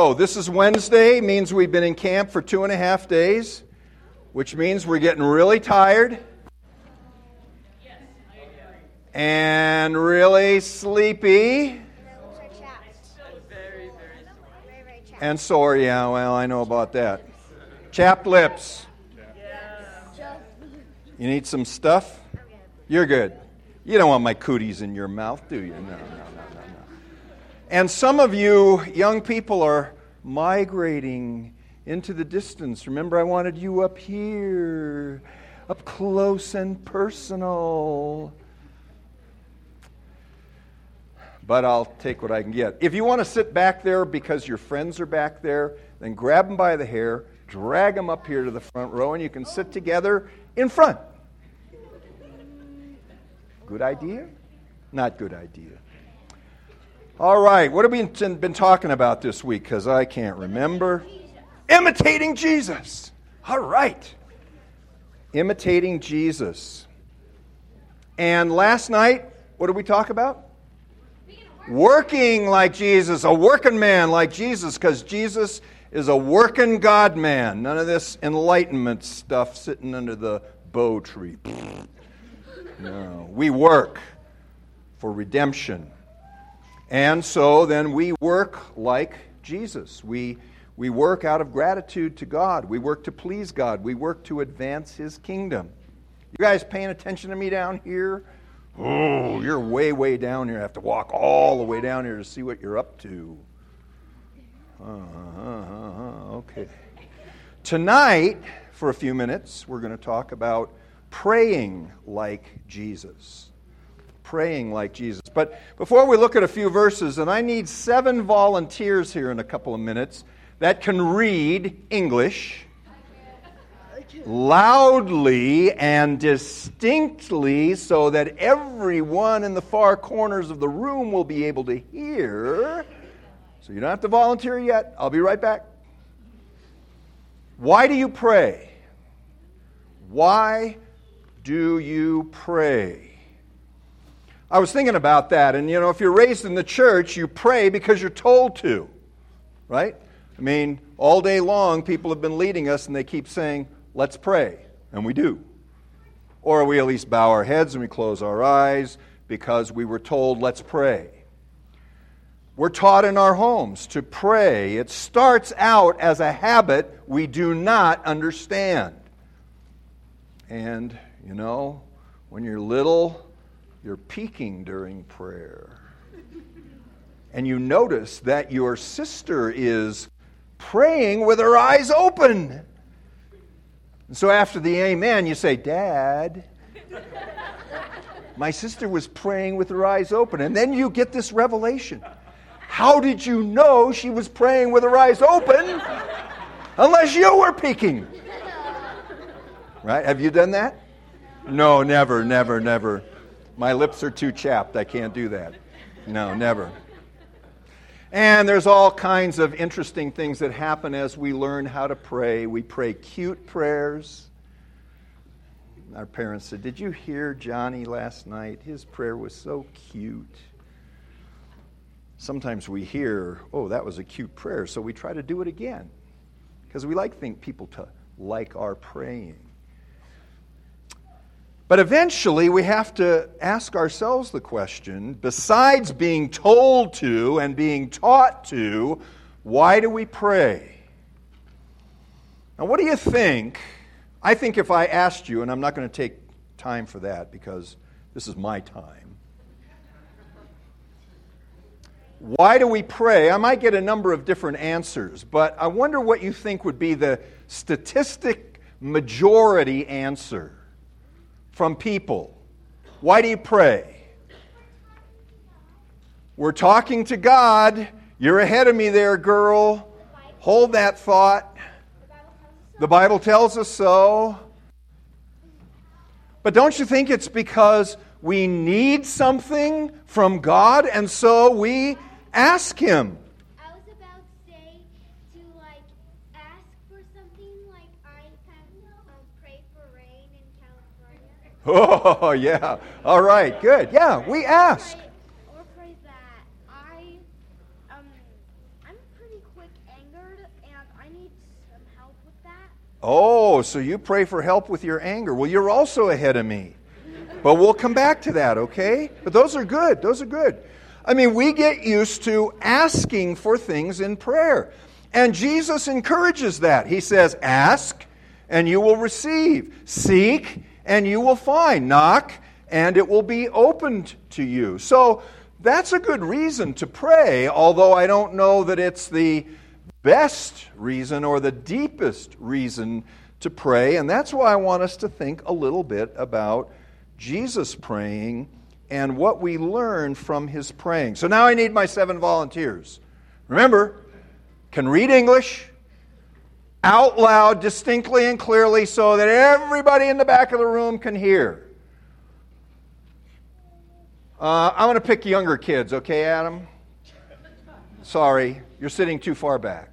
So, this is Wednesday, means we've been in camp for two and a half days, which means we're getting really tired and really sleepy and sore. Yeah, well, I know about that. Chapped lips. You need some stuff? You're good. You don't want my cooties in your mouth, do you? No, no, no. And some of you young people are migrating into the distance. Remember, I wanted you up here, up close and personal. But I'll take what I can get. If you want to sit back there because your friends are back there, then grab them by the hair, drag them up here to the front row, and you can sit together in front. Good idea? Not good idea. All right, what have we been talking about this week? Because I can't remember. Imitating Jesus. All right. Imitating Jesus. And last night, what did we talk about? Working like Jesus, a working man like Jesus, because Jesus is a working God man. None of this enlightenment stuff sitting under the bo tree. No. We work for redemption. And so then we work like Jesus. We, we work out of gratitude to God. We work to please God. We work to advance His kingdom. You guys paying attention to me down here? Oh, you're way, way down here. I have to walk all the way down here to see what you're up to. Uh-huh, okay. Tonight, for a few minutes, we're going to talk about praying like Jesus. Praying like Jesus. But before we look at a few verses, and I need seven volunteers here in a couple of minutes that can read English loudly and distinctly so that everyone in the far corners of the room will be able to hear. So you don't have to volunteer yet. I'll be right back. Why do you pray? Why do you pray? I was thinking about that, and you know, if you're raised in the church, you pray because you're told to, right? I mean, all day long, people have been leading us, and they keep saying, let's pray, and we do. Or we at least bow our heads and we close our eyes because we were told, let's pray. We're taught in our homes to pray. It starts out as a habit we do not understand. And you know, when you're little, you're peeking during prayer. And you notice that your sister is praying with her eyes open. And so after the amen, you say, Dad, my sister was praying with her eyes open. And then you get this revelation. How did you know she was praying with her eyes open unless you were peeking? Right? Have you done that? No, never, never, never. My lips are too chapped. I can't do that. No, never. And there's all kinds of interesting things that happen as we learn how to pray. We pray cute prayers. Our parents said, Did you hear Johnny last night? His prayer was so cute. Sometimes we hear, Oh, that was a cute prayer, so we try to do it again. Because we like think people to like our praying. But eventually, we have to ask ourselves the question besides being told to and being taught to, why do we pray? Now, what do you think? I think if I asked you, and I'm not going to take time for that because this is my time. Why do we pray? I might get a number of different answers, but I wonder what you think would be the statistic majority answer from people. Why do you pray? We're talking to God. You're ahead of me there, girl. Hold that thought. The Bible tells us so. But don't you think it's because we need something from God and so we ask Him? Oh, yeah. All right, good. Yeah, we ask. Oh, so you pray for help with your anger. Well, you're also ahead of me. But we'll come back to that, okay? But those are good. Those are good. I mean, we get used to asking for things in prayer. And Jesus encourages that. He says, Ask and you will receive, seek and you will find. Knock, and it will be opened to you. So that's a good reason to pray, although I don't know that it's the best reason or the deepest reason to pray. And that's why I want us to think a little bit about Jesus praying and what we learn from his praying. So now I need my seven volunteers. Remember, can read English out loud, distinctly and clearly, so that everybody in the back of the room can hear. Uh, I'm going to pick younger kids, okay, Adam? Sorry, you're sitting too far back.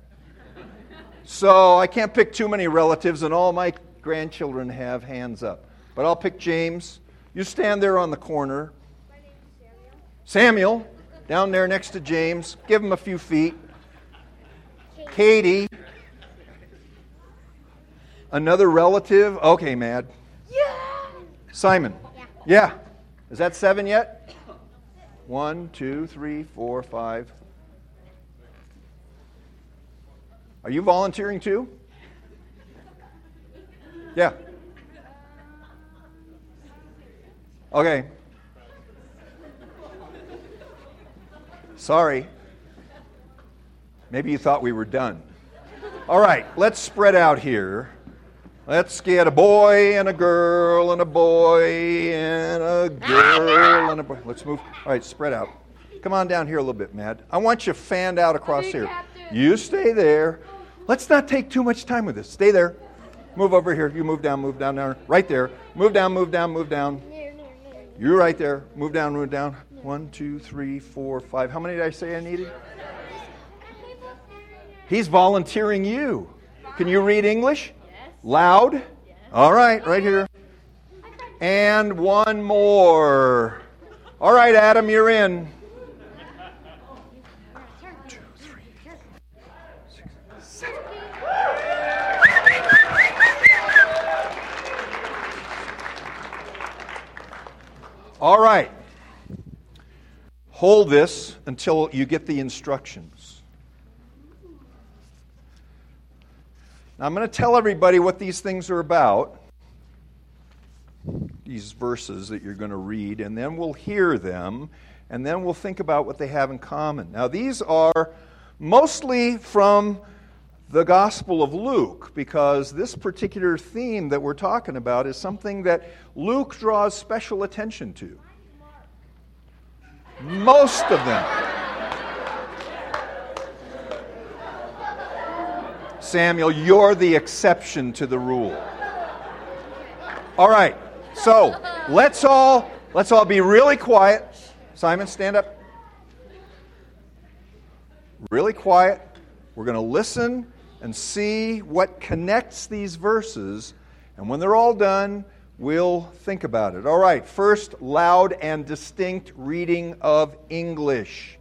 So I can't pick too many relatives, and all my grandchildren have hands up. But I'll pick James. You stand there on the corner. Samuel. Samuel, down there next to James. Give him a few feet. Katie. Another relative. Okay, Mad. Yeah. Simon. Yeah. Yeah. Is that seven yet? One, two, three, four, five. Are you volunteering too? Yeah. Okay. Sorry. Maybe you thought we were done. All right, let's spread out here. Let's get a boy and a girl and a boy and a girl and a boy. Let's move. All right, spread out. Come on down here a little bit, Mad. I want you fanned out across here. You stay there. Let's not take too much time with this. Stay there. Move over here. You move down, move down, down. Right there. Move down, move down, move down. You're right there. Move down, move down. One, two, three, four, five. How many did I say I needed? He's volunteering you. Can you read English? Loud? All right, right here. And one more. All right, Adam, you're in. Two, three, six, seven. All right. Hold this until you get the instructions. Now, I'm going to tell everybody what these things are about, these verses that you're going to read, and then we'll hear them, and then we'll think about what they have in common. Now, these are mostly from the Gospel of Luke, because this particular theme that we're talking about is something that Luke draws special attention to. Most of them. Samuel, you're the exception to the rule. All right. So, let's all let's all be really quiet. Simon, stand up. Really quiet. We're going to listen and see what connects these verses, and when they're all done, we'll think about it. All right. First, loud and distinct reading of English.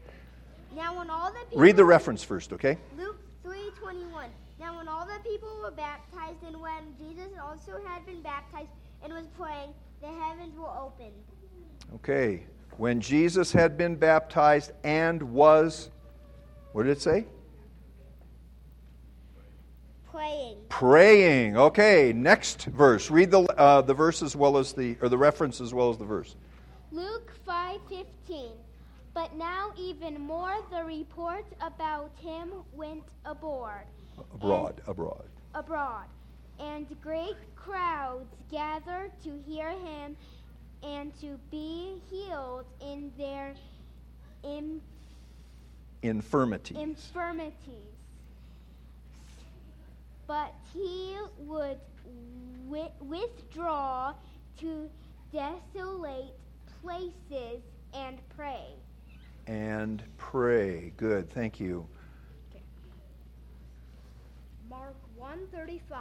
Now when all the people Read the reference first, okay? Luke 3:21. Now when all the people were baptized and when Jesus also had been baptized and was praying, the heavens were opened. Okay. When Jesus had been baptized and was, what did it say? Praying. Praying. Okay. Next verse. Read the uh, the verse as well as the or the reference as well as the verse. Luke 5:15. But now even more the report about him went abroad. Abroad. Abroad. abroad, and great crowds gathered to hear him and to be healed in their in- Infirmity. infirmities. But he would wi- withdraw to desolate places and pray. And pray. Good. Thank you. Mark 135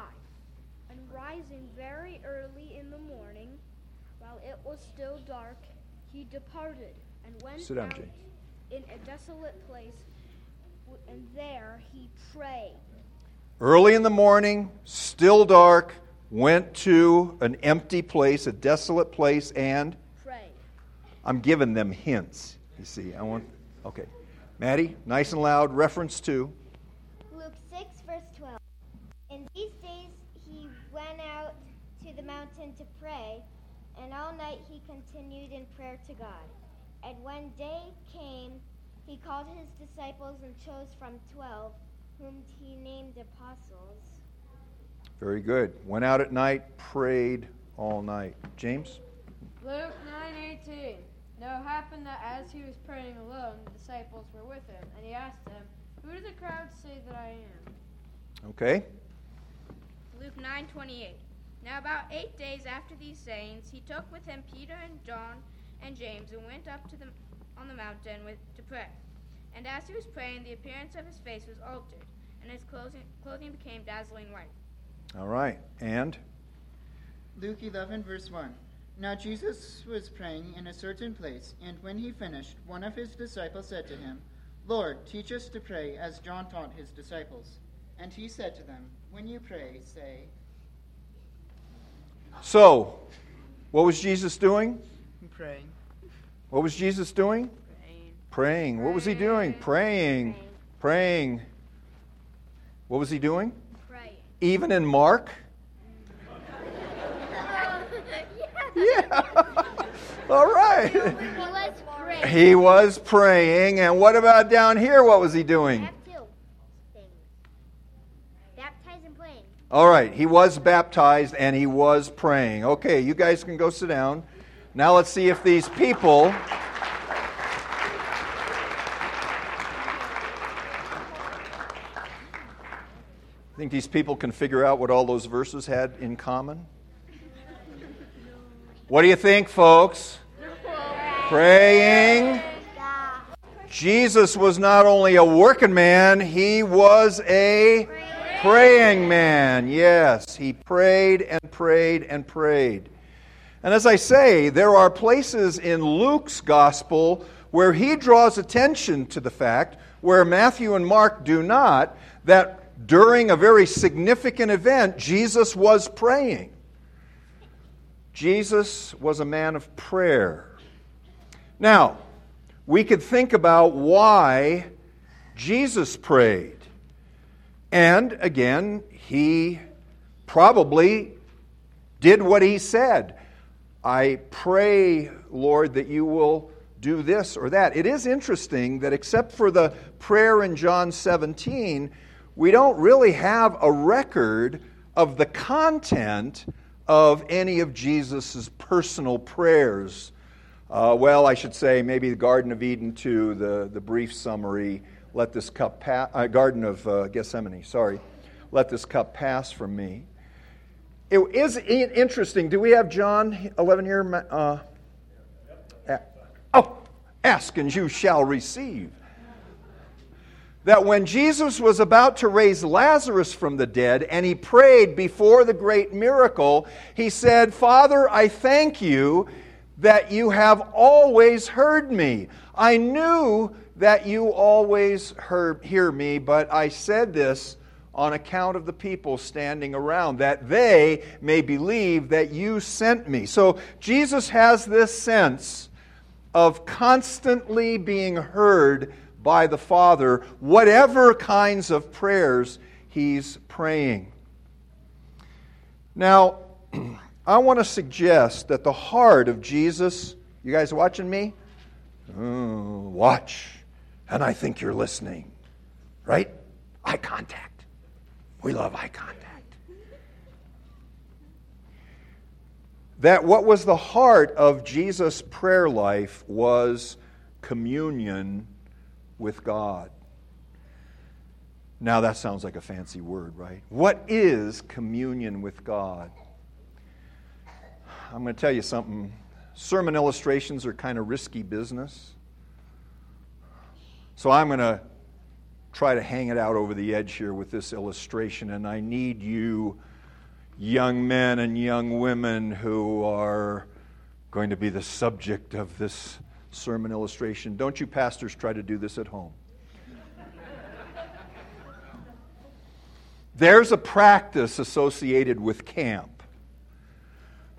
And rising very early in the morning, while it was still dark, he departed and went Sit down, out in a desolate place, and there he prayed. early in the morning, still dark, went to an empty place, a desolate place, and Pray. I'm giving them hints. You see, I want. Okay. Maddie, nice and loud, reference to. Luke 6, verse 12. In these days he went out to the mountain to pray, and all night he continued in prayer to God. And when day came, he called his disciples and chose from twelve, whom he named apostles. Very good. Went out at night, prayed all night. James? Luke 9:18. Now it happened that as he was praying alone, the disciples were with him, and he asked them, "Who do the crowds say that I am?" Okay. Luke 9:28. Now about 8 days after these sayings, he took with him Peter and John and James and went up to the on the mountain with, to pray. And as he was praying, the appearance of his face was altered, and his clothing, clothing became dazzling white. All right. And? Luke 11, verse 1. Now Jesus was praying in a certain place, and when he finished, one of his disciples said to him, Lord, teach us to pray as John taught his disciples. And he said to them, When you pray, say, So, what was Jesus doing? Praying. What was Jesus doing? Praying. What was he doing? Praying. Praying. What was he doing? Praying. Even in Mark? Yeah. All right. He was praying. He was praying. And what about down here? What was he doing? Have two things. Baptize and praying. All right. He was baptized and he was praying. Okay, you guys can go sit down. Now let's see if these people. I Think these people can figure out what all those verses had in common? What do you think, folks? Praying. Jesus was not only a working man, he was a praying man. Yes, he prayed and prayed and prayed. And as I say, there are places in Luke's gospel where he draws attention to the fact, where Matthew and Mark do not, that during a very significant event, Jesus was praying. Jesus was a man of prayer. Now, we could think about why Jesus prayed. And again, he probably did what he said. I pray, Lord, that you will do this or that. It is interesting that except for the prayer in John 17, we don't really have a record of the content of any of Jesus' personal prayers. Uh, well, I should say maybe the Garden of Eden to the, the brief summary. Let this cup pass, uh, Garden of uh, Gethsemane, sorry. Let this cup pass from me. It is interesting. Do we have John 11 here? Uh, oh, ask and you shall receive. That when Jesus was about to raise Lazarus from the dead and he prayed before the great miracle, he said, Father, I thank you that you have always heard me. I knew that you always heard, hear me, but I said this on account of the people standing around, that they may believe that you sent me. So Jesus has this sense of constantly being heard by the Father, whatever kinds of prayers he's praying. Now, I want to suggest that the heart of Jesus, you guys watching me? Oh, watch, and I think you're listening, right? Eye contact. We love eye contact. That what was the heart of Jesus' prayer life was communion with God. Now, that sounds like a fancy word, right? What is communion with God? I'm going to tell you something. Sermon illustrations are kind of risky business. So I'm going to try to hang it out over the edge here with this illustration, and I need you, young men and young women, who are going to be the subject of this sermon illustration. Don't you pastors try to do this at home. there's a practice associated with camp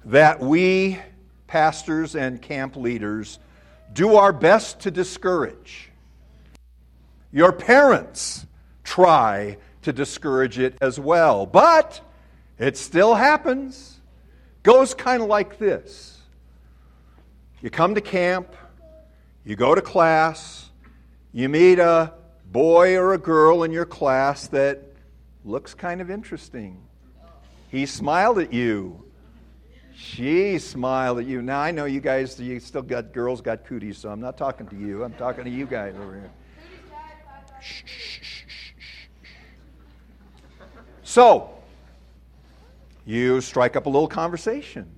that we, pastors and camp leaders, do our best to discourage. Your parents try to discourage it as well, but it still happens. Goes kind of like this You come to camp, you go to class, you meet a boy or a girl in your class that looks kind of interesting. He smiled at you. She smiled at you. Now I know you guys, you still got girls got cooties, so I'm not talking to you. I'm talking to you guys over here. Shh, shh, shh, so, you strike up a little conversation.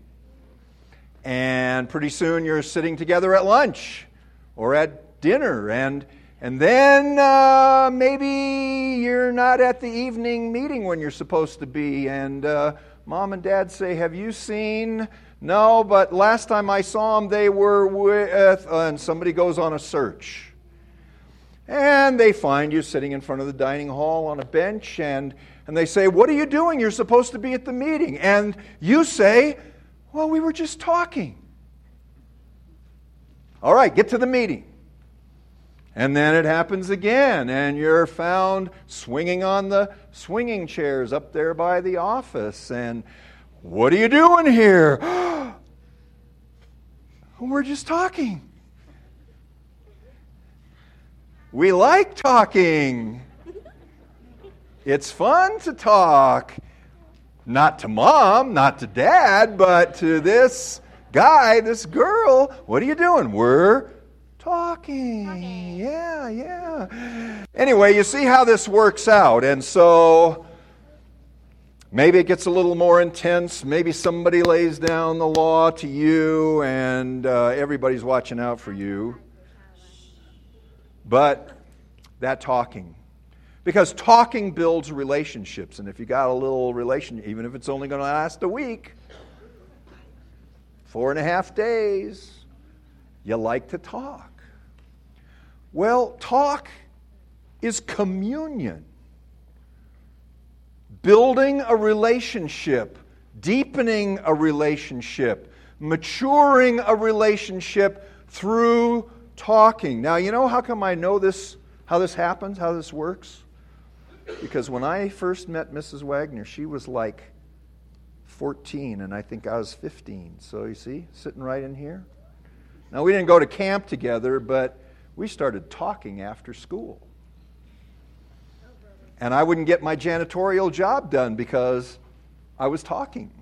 And pretty soon you're sitting together at lunch or at dinner. And, and then uh, maybe you're not at the evening meeting when you're supposed to be. And uh, mom and dad say, Have you seen? No, but last time I saw them, they were with. Uh, and somebody goes on a search. And they find you sitting in front of the dining hall on a bench, and, and they say, What are you doing? You're supposed to be at the meeting. And you say, Well, we were just talking. All right, get to the meeting. And then it happens again, and you're found swinging on the swinging chairs up there by the office. And what are you doing here? We're just talking. We like talking. It's fun to talk. Not to mom, not to dad, but to this guy, this girl. What are you doing? We're talking. talking. Yeah, yeah. Anyway, you see how this works out. And so maybe it gets a little more intense. Maybe somebody lays down the law to you, and uh, everybody's watching out for you. But that talking. Because talking builds relationships. And if you got a little relation, even if it's only going to last a week, four and a half days, you like to talk. Well, talk is communion. Building a relationship, deepening a relationship, maturing a relationship through talking. Now, you know how come I know this, how this happens, how this works? Because when I first met Mrs. Wagner, she was like 14, and I think I was 15. So you see, sitting right in here. Now, we didn't go to camp together, but we started talking after school. And I wouldn't get my janitorial job done because I was talking.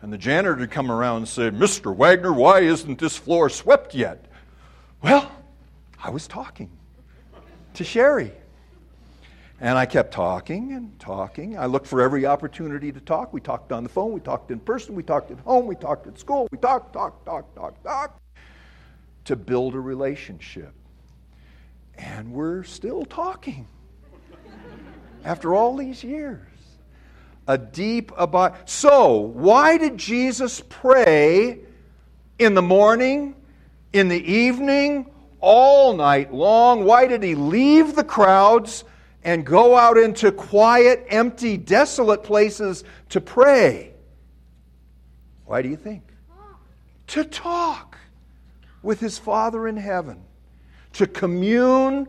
And the janitor would come around and say, Mr. Wagner, why isn't this floor swept yet? Well, I was talking to Sherry. And I kept talking and talking. I looked for every opportunity to talk. We talked on the phone, we talked in person, we talked at home, we talked at school, we talked, talked, talked, talk, talk to build a relationship. And we're still talking after all these years. A deep abide. So, why did Jesus pray in the morning in the evening, all night long. Why did he leave the crowds and go out into quiet, empty, desolate places to pray? Why do you think? To talk with his Father in heaven, to commune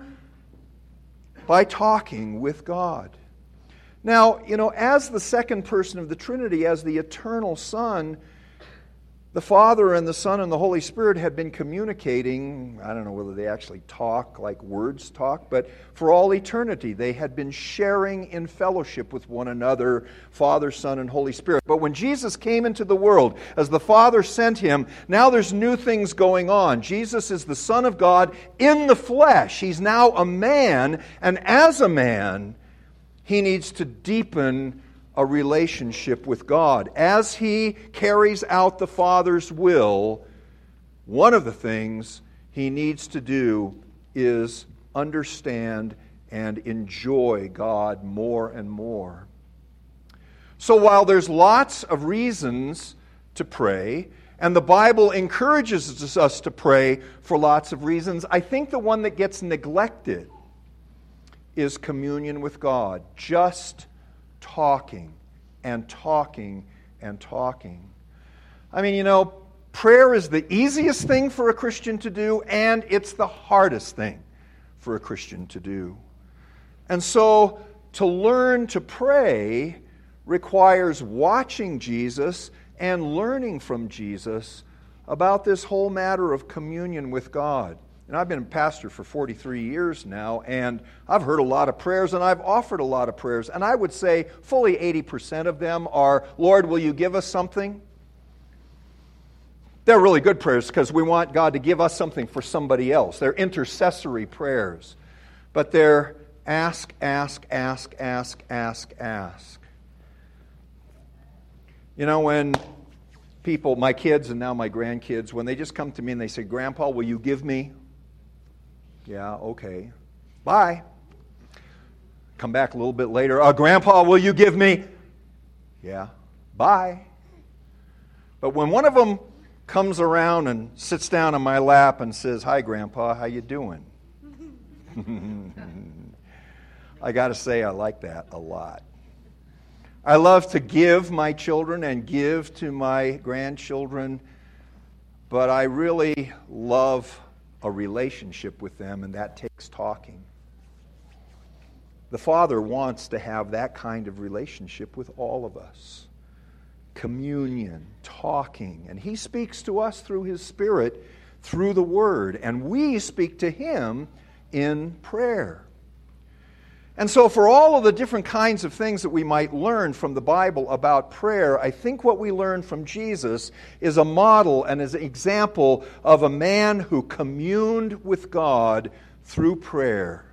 by talking with God. Now, you know, as the second person of the Trinity, as the eternal Son, the Father and the Son and the Holy Spirit had been communicating. I don't know whether they actually talk like words talk, but for all eternity, they had been sharing in fellowship with one another, Father, Son, and Holy Spirit. But when Jesus came into the world, as the Father sent him, now there's new things going on. Jesus is the Son of God in the flesh. He's now a man, and as a man, he needs to deepen a relationship with God. As he carries out the Father's will, one of the things he needs to do is understand and enjoy God more and more. So while there's lots of reasons to pray, and the Bible encourages us to pray for lots of reasons, I think the one that gets neglected is communion with God. Just talking and talking and talking. I mean, you know, prayer is the easiest thing for a Christian to do, and it's the hardest thing for a Christian to do. And so, to learn to pray requires watching Jesus and learning from Jesus about this whole matter of communion with God. And I've been a pastor for 43 years now, and I've heard a lot of prayers, and I've offered a lot of prayers. And I would say fully 80% of them are, Lord, will you give us something? They're really good prayers because we want God to give us something for somebody else. They're intercessory prayers. But they're ask, ask, ask, ask, ask, ask. You know, when people, my kids and now my grandkids, when they just come to me and they say, Grandpa, will you give me? Yeah, okay. Bye. Come back a little bit later. Uh, Grandpa, will you give me? Yeah. Bye. But when one of them comes around and sits down on my lap and says, "Hi, Grandpa, how you doing?" I got to say, I like that a lot. I love to give my children and give to my grandchildren, but I really love a relationship with them, and that takes talking. The Father wants to have that kind of relationship with all of us communion, talking, and He speaks to us through His Spirit, through the Word, and we speak to Him in prayer. And so, for all of the different kinds of things that we might learn from the Bible about prayer, I think what we learn from Jesus is a model and is an example of a man who communed with God through prayer.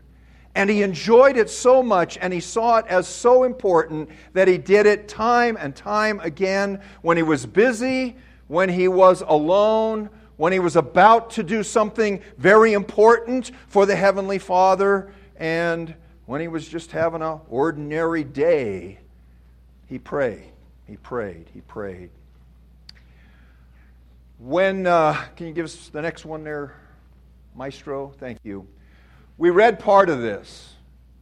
And he enjoyed it so much and he saw it as so important that he did it time and time again when he was busy, when he was alone, when he was about to do something very important for the Heavenly Father, and when he was just having an ordinary day, he prayed, he prayed, he prayed. When, uh, can you give us the next one there, Maestro? Thank you. We read part of this.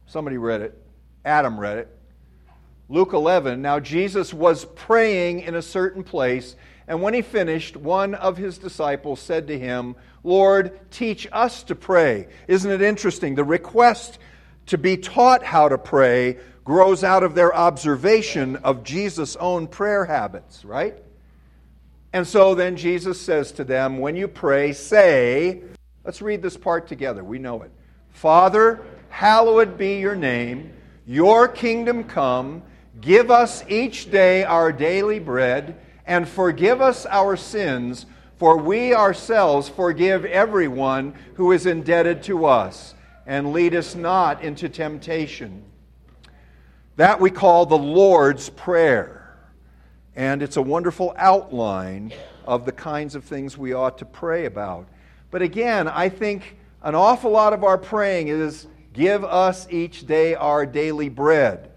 Somebody read it. Adam read it. Luke 11. Now, Jesus was praying in a certain place, and when he finished, one of his disciples said to him, Lord, teach us to pray. Isn't it interesting? The request to be taught how to pray grows out of their observation of Jesus' own prayer habits, right? And so then Jesus says to them, When you pray, say, let's read this part together. We know it. Father, hallowed be your name, your kingdom come, give us each day our daily bread, and forgive us our sins, for we ourselves forgive everyone who is indebted to us and lead us not into temptation. That we call the Lord's Prayer. And it's a wonderful outline of the kinds of things we ought to pray about. But again, I think an awful lot of our praying is give us each day our daily bread,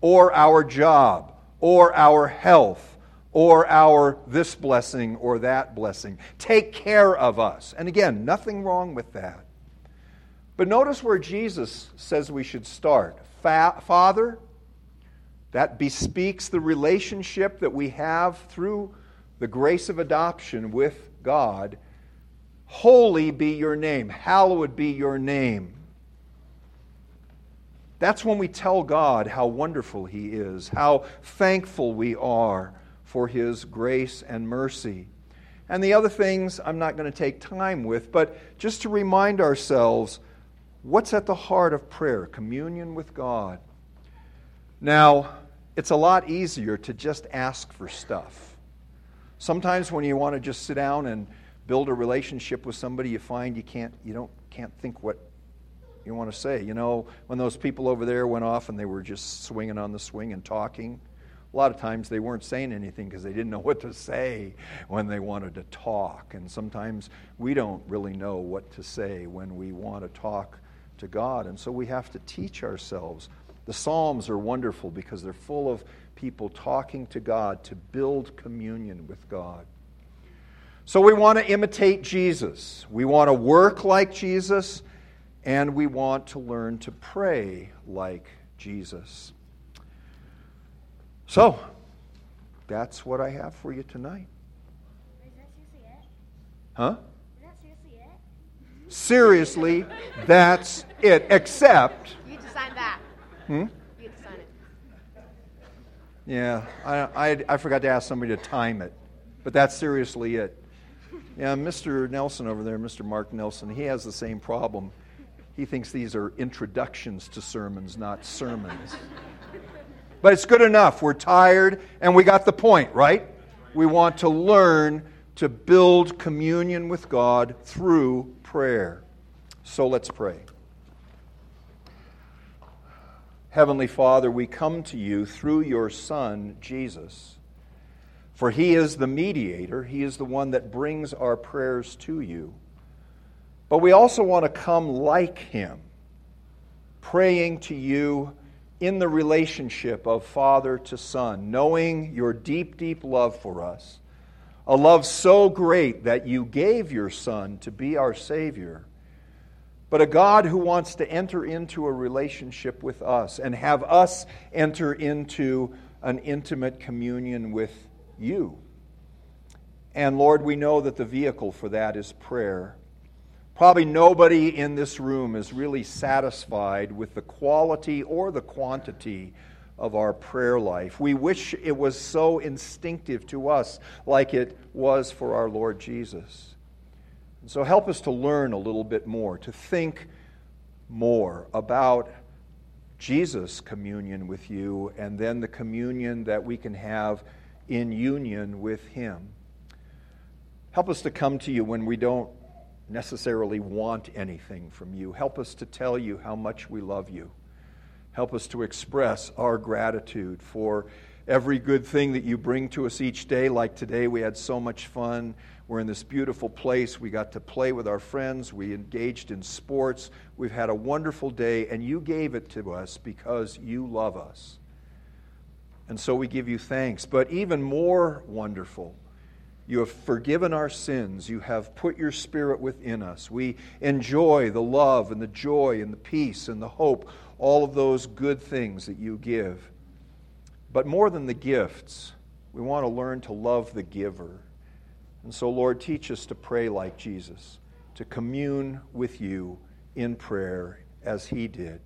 or our job, or our health, or our this blessing or that blessing. Take care of us. And again, nothing wrong with that. But notice where Jesus says we should start. Fa- Father, that bespeaks the relationship that we have through the grace of adoption with God. Holy be your name, hallowed be your name. That's when we tell God how wonderful He is, how thankful we are for His grace and mercy. And the other things I'm not going to take time with, but just to remind ourselves What's at the heart of prayer? Communion with God. Now, it's a lot easier to just ask for stuff. Sometimes when you want to just sit down and build a relationship with somebody, you find you can't you don't can't think what you want to say. You know, when those people over there went off and they were just swinging on the swing and talking, a lot of times they weren't saying anything because they didn't know what to say when they wanted to talk. And sometimes we don't really know what to say when we want to talk to God. And so we have to teach ourselves. The Psalms are wonderful because they're full of people talking to God to build communion with God. So we want to imitate Jesus. We want to work like Jesus, and we want to learn to pray like Jesus. So, that's what I have for you tonight. Is that seriously it? Huh? Is that seriously it? Seriously, that's it. Except, You get to sign that. hmm? You get to sign it. Yeah, I, I, I forgot to ask somebody to time it, but that's seriously it. Yeah, Mr. Nelson over there, Mr. Mark Nelson, he has the same problem. He thinks these are introductions to sermons, not sermons. But it's good enough. We're tired and we got the point, right? We want to learn to build communion with God through prayer. So let's pray. Heavenly Father, we come to you through your Son, Jesus. For he is the mediator, he is the one that brings our prayers to you. But we also want to come like him, praying to you in the relationship of father to son, knowing your deep, deep love for us. A love so great that you gave your son to be our Savior but a God who wants to enter into a relationship with us and have us enter into an intimate communion with you. And Lord, we know that the vehicle for that is prayer. Probably nobody in this room is really satisfied with the quality or the quantity of our prayer life. We wish it was so instinctive to us like it was for our Lord Jesus. And so help us to learn a little bit more, to think more about Jesus' communion with you and then the communion that we can have in union with Him. Help us to come to you when we don't necessarily want anything from you. Help us to tell you how much we love you. Help us to express our gratitude for every good thing that you bring to us each day. Like today, we had so much fun. We're in this beautiful place. We got to play with our friends. We engaged in sports. We've had a wonderful day, and you gave it to us because you love us. And so we give you thanks. But even more wonderful, you have forgiven our sins. You have put your spirit within us. We enjoy the love and the joy and the peace and the hope, all of those good things that you give. But more than the gifts, we want to learn to love the giver. And so, Lord, teach us to pray like Jesus, to commune with you in prayer as he did.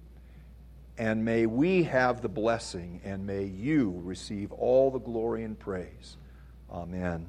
And may we have the blessing, and may you receive all the glory and praise. Amen.